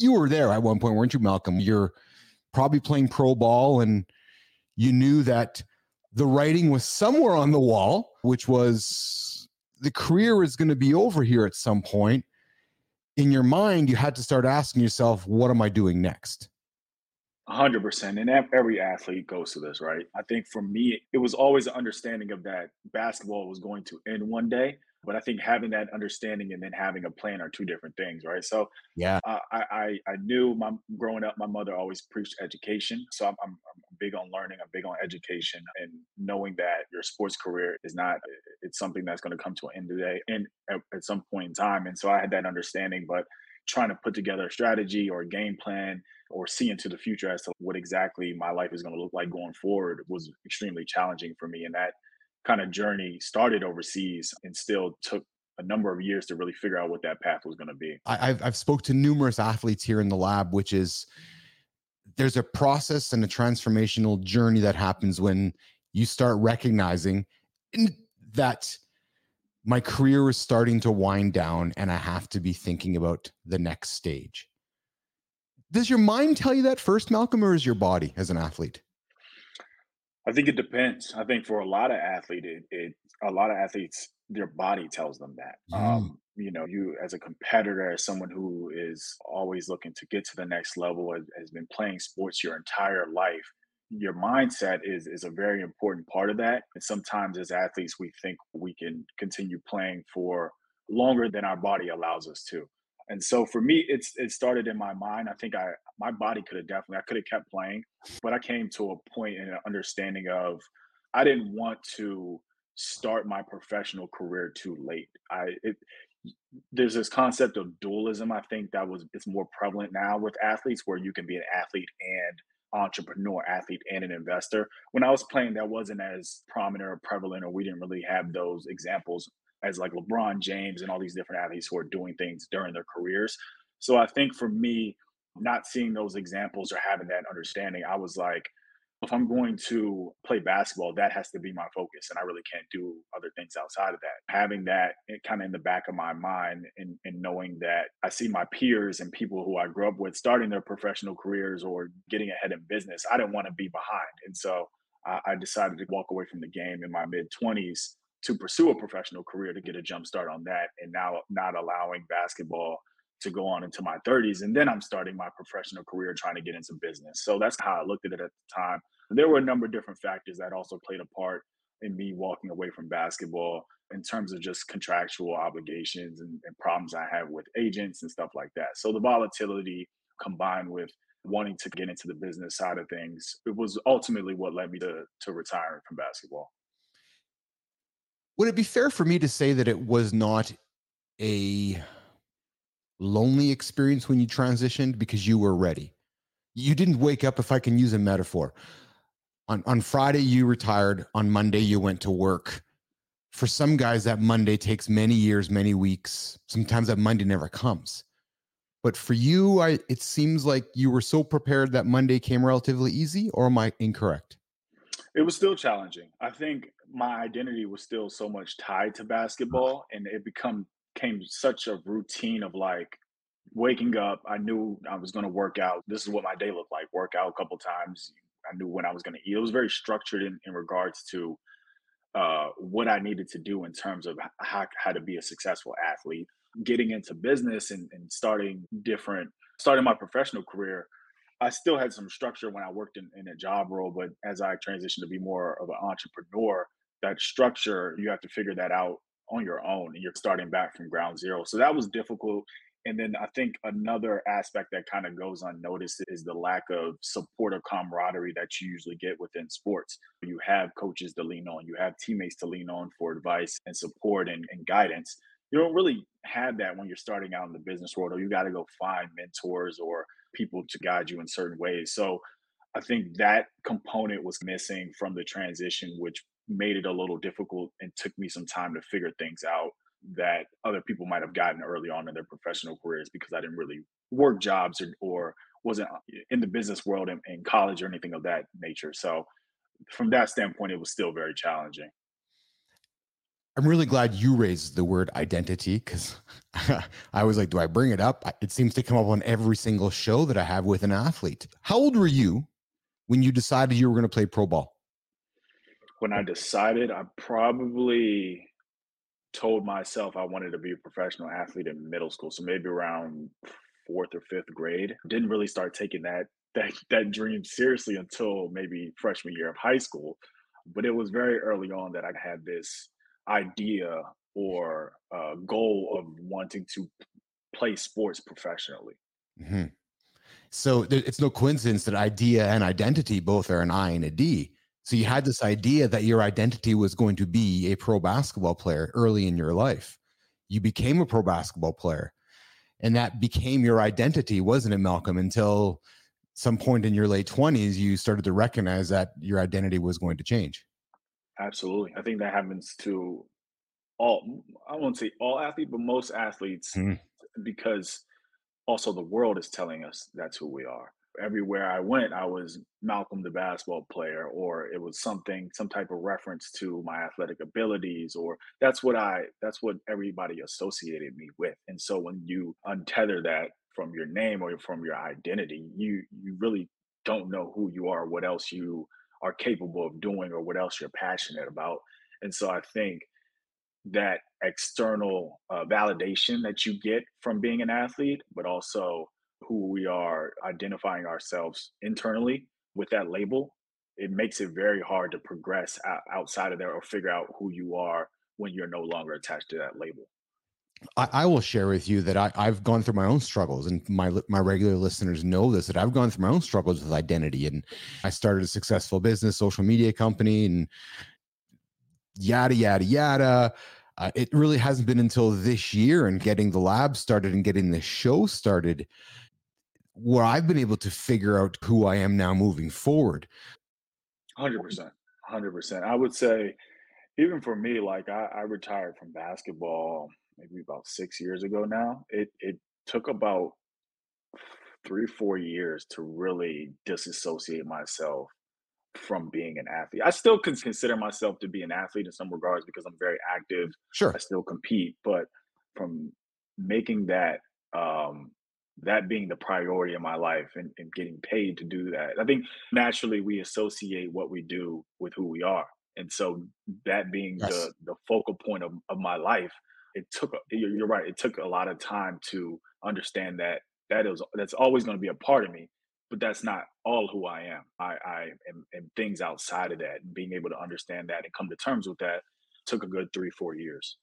you were there at one point, weren't you, Malcolm? You're probably playing pro ball and you knew that the writing was somewhere on the wall, which was the career is going to be over here at some point. In your mind, you had to start asking yourself, what am I doing next? hundred percent. And every athlete goes to this, right? I think for me, it was always an understanding of that basketball was going to end one day. But I think having that understanding and then having a plan are two different things, right? So yeah, uh, I, I I knew my growing up, my mother always preached education. So I'm, I'm, I'm big on learning. I'm big on education and knowing that your sports career is not it's something that's going to come to an end today and at, at some point in time. And so I had that understanding, but trying to put together a strategy or a game plan or see into the future as to what exactly my life is going to look like going forward was extremely challenging for me. And that kind of journey started overseas and still took a number of years to really figure out what that path was going to be. I've I've spoke to numerous athletes here in the lab, which is there's a process and a transformational journey that happens when you start recognizing that my career is starting to wind down and I have to be thinking about the next stage. Does your mind tell you that first, Malcolm, or is your body as an athlete? I think it depends. I think for a lot of athletes, it, it a lot of athletes, their body tells them that. Mm. Um, you know, you as a competitor, as someone who is always looking to get to the next level, has, has been playing sports your entire life. Your mindset is is a very important part of that. And sometimes as athletes, we think we can continue playing for longer than our body allows us to. And so for me, it's it started in my mind. I think I my body could have definitely I could have kept playing, but I came to a point in an understanding of I didn't want to start my professional career too late. I it, there's this concept of dualism. I think that was it's more prevalent now with athletes where you can be an athlete and entrepreneur, athlete, and an investor. When I was playing, that wasn't as prominent or prevalent, or we didn't really have those examples as like LeBron James and all these different athletes who are doing things during their careers. So I think for me, not seeing those examples or having that understanding, I was like, if I'm going to play basketball, that has to be my focus. And I really can't do other things outside of that. Having that kind of in the back of my mind and, and knowing that I see my peers and people who I grew up with starting their professional careers or getting ahead in business, I didn't want to be behind. And so I, I decided to walk away from the game in my mid 20s to pursue a professional career to get a jump start on that and now not allowing basketball to go on into my 30s and then i'm starting my professional career trying to get into business. So that's how i looked at it at the time. There were a number of different factors that also played a part in me walking away from basketball in terms of just contractual obligations and, and problems i have with agents and stuff like that. So the volatility combined with wanting to get into the business side of things it was ultimately what led me to to retiring from basketball would it be fair for me to say that it was not a lonely experience when you transitioned because you were ready? You didn't wake up, if I can use a metaphor. On, on Friday, you retired. On Monday, you went to work. For some guys, that Monday takes many years, many weeks. Sometimes that Monday never comes. But for you, I, it seems like you were so prepared that Monday came relatively easy, or am I incorrect? It was still challenging. I think my identity was still so much tied to basketball and it become came such a routine of like waking up i knew i was going to work out. This is what my day looked like work out a couple times. I knew when i was going to eat. It was very structured in, in regards to uh, what i needed to do in terms of how, how to be a successful athlete. Getting into business and, and starting different starting my professional career I still had some structure when I worked in, in a job role, but as I transitioned to be more of an entrepreneur, that structure you have to figure that out on your own and you're starting back from ground zero. So that was difficult and then i think another aspect that kind of goes unnoticed is the lack of support or camaraderie that you usually get within sports. You have coaches to lean on you have teammates to lean on for advice and support and, and guidance. You don't really have that when you're starting out in the business world or you got to go find mentors or people to guide you in certain ways. So I think that component was missing from the transition, which made it a little difficult and took me some time to figure things out that other people might have gotten early on in their professional careers because I didn't really work jobs or, or wasn't uh, in the business world in, in college or anything of that nature. So from that standpoint, it was still very challenging. I'm really glad you raised the word identity because I was like, do I bring it up? It seems to come up on every single show that I have with an athlete. How old were you when you decided you were going to play pro ball? When I decided, I probably told myself I wanted to be a professional athlete in middle school. So maybe around fourth or fifth grade. Didn't really start taking that that that dream seriously until maybe freshman year of high school. But it was very early on that I had this idea or uh, goal of wanting to play sports professionally. Mm-hmm. So it's no coincidence that idea and identity both are an I and a D. So you had this idea that your identity was going to be a pro basketball player early in your life. You became a pro basketball player, and that became your identity, wasn't it, Malcolm? Until some point in your late 20s, you started to recognize that your identity was going to change. Absolutely. I think that happens to all, I won't say all athletes, but most athletes, mm. because also the world is telling us that's who we are. Everywhere I went, I was Malcolm the basketball player, or it was something, some type of reference to my athletic abilities, or that's what I, that's what everybody associated me with. And so when you untether that from your name or from your identity, you, you really don't know who you are, what else you are capable of doing or what else you're passionate about. And so I think that external uh, validation that you get from being an athlete, but also who we are identifying ourselves internally with that label, it makes it very hard to progress outside of there or figure out who you are when you're no longer attached to that label. I, I, will share with you that I, have gone through my own struggles, and my my regular listeners know this. That I've gone through my own struggles with identity, and I started a successful business, social media company, and yada yada yada. Uh, it really hasn't been until this year and getting the lab started and getting the show started where I've been able to figure out who I am now moving forward. Hundred percent, hundred percent. I would say, even for me, like I, I retired from basketball maybe about six years ago now. It it took about three four years to really disassociate myself from being an athlete. I still consider myself to be an athlete in some regards because I'm very active. Sure, I still compete, but from making that um, that being the priority of my life and, and getting paid to do that, I think naturally we associate what we do with who we are, and so that being yes. the the focal point of, of my life it took you're right it took a lot of time to understand that that is that's always going to be a part of me but that's not all who i am. I i am, am things outside of that. And being able to understand that and come to terms with that took a good three four years.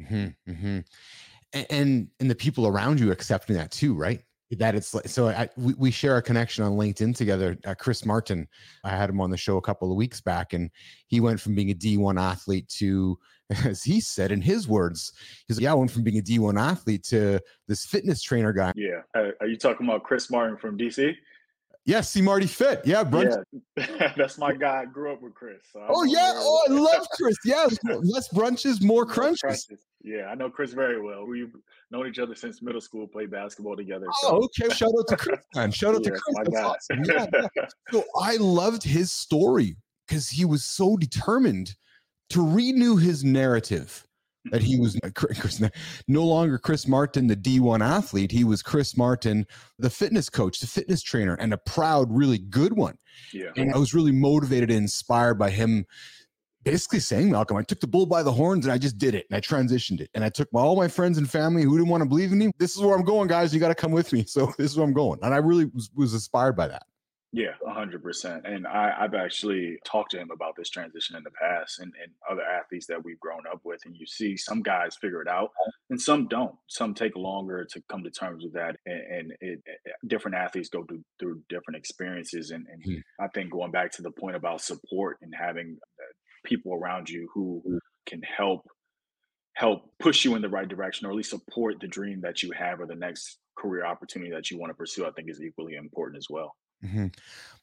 Mm-hmm, mm-hmm. And, and the people around you accepting that too right? That it's like so I, we, we share a connection on linkedin together. Uh, chris martin i had him on the show a couple of weeks back and he went from being a d1 athlete to as he said in his words he's like yeah i went from being a d1 athlete to this fitness trainer guy. Yeah. Uh, are you talking about chris martin from dc Yes, see Marty Fit. Yeah, brunch. Yeah. That's my guy. I grew up with Chris. So oh yeah. Oh, I love Chris. Yes, less brunches, more crunches. crunches. Yeah, I know Chris very well. We've known each other since middle school, played basketball together. Oh, okay. Shout out to Chris, man. Shout out yeah, to Chris. That's awesome. Yeah, yeah. So I loved his story because he was so determined to renew his narrative that he was uh, Chris, no longer Chris Martin, the D1 athlete. He was Chris Martin, the fitness coach, the fitness trainer, and a proud, really good one. Yeah. And I was really motivated and inspired by him basically saying, Malcolm, I took the bull by the horns and I just did it and I transitioned it. And I took all my friends and family who didn't want to believe in me. This is where I'm going, guys. You got to come with me. So this is where I'm going. And I really was, was inspired by that. Yeah, hundred percent. And I, I've actually talked to him about this transition in the past and, and other athletes that we've grown up with. And you see some guys figure it out and some don't. Some take longer to come to terms with that. And, and it, it, different athletes go through, through different experiences. And, and hmm. I think going back to the point about support and having uh, people around you who, who can help help push you in the right direction or at least support the dream that you have or the next career opportunity that you want to pursue, I think is equally important as well. Mm-hmm.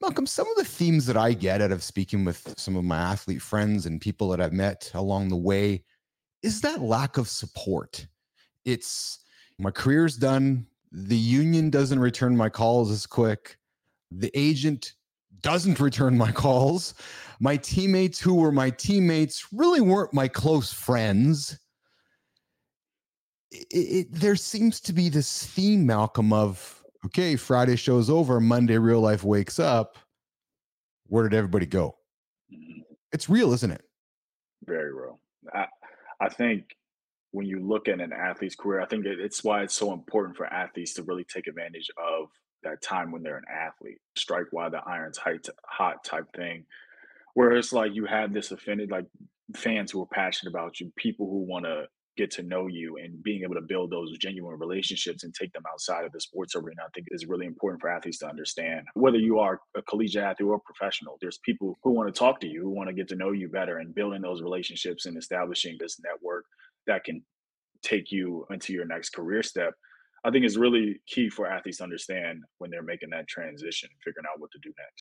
Malcolm, some of the themes that I get out of speaking with some of my athlete friends and people that I've met along the way is that lack of support. It's my career's done. The union doesn't return my calls as quick. The agent doesn't return my calls. My teammates who were my teammates really weren't my close friends. It, it, there seems to be this theme, Malcolm, of okay, Friday show's over, Monday real life wakes up. Where did everybody go? Mm-hmm. It's real, isn't it? Very real. I, I think when you look at an athlete's career, I think it's why it's so important for athletes to really take advantage of that time when they're an athlete, strike while the iron's hot type thing, where it's like you have this offended like fans who are passionate about you, people who want to get to know you and being able to build those genuine relationships and take them outside of the sports arena, I think is really important for athletes to understand. Whether you are a collegiate athlete or professional, there's people who want to talk to you, who want to get to know you better and building those relationships and establishing this network that can take you into your next career step. I think is really key for athletes to understand when they're making that transition, figuring out what to do next.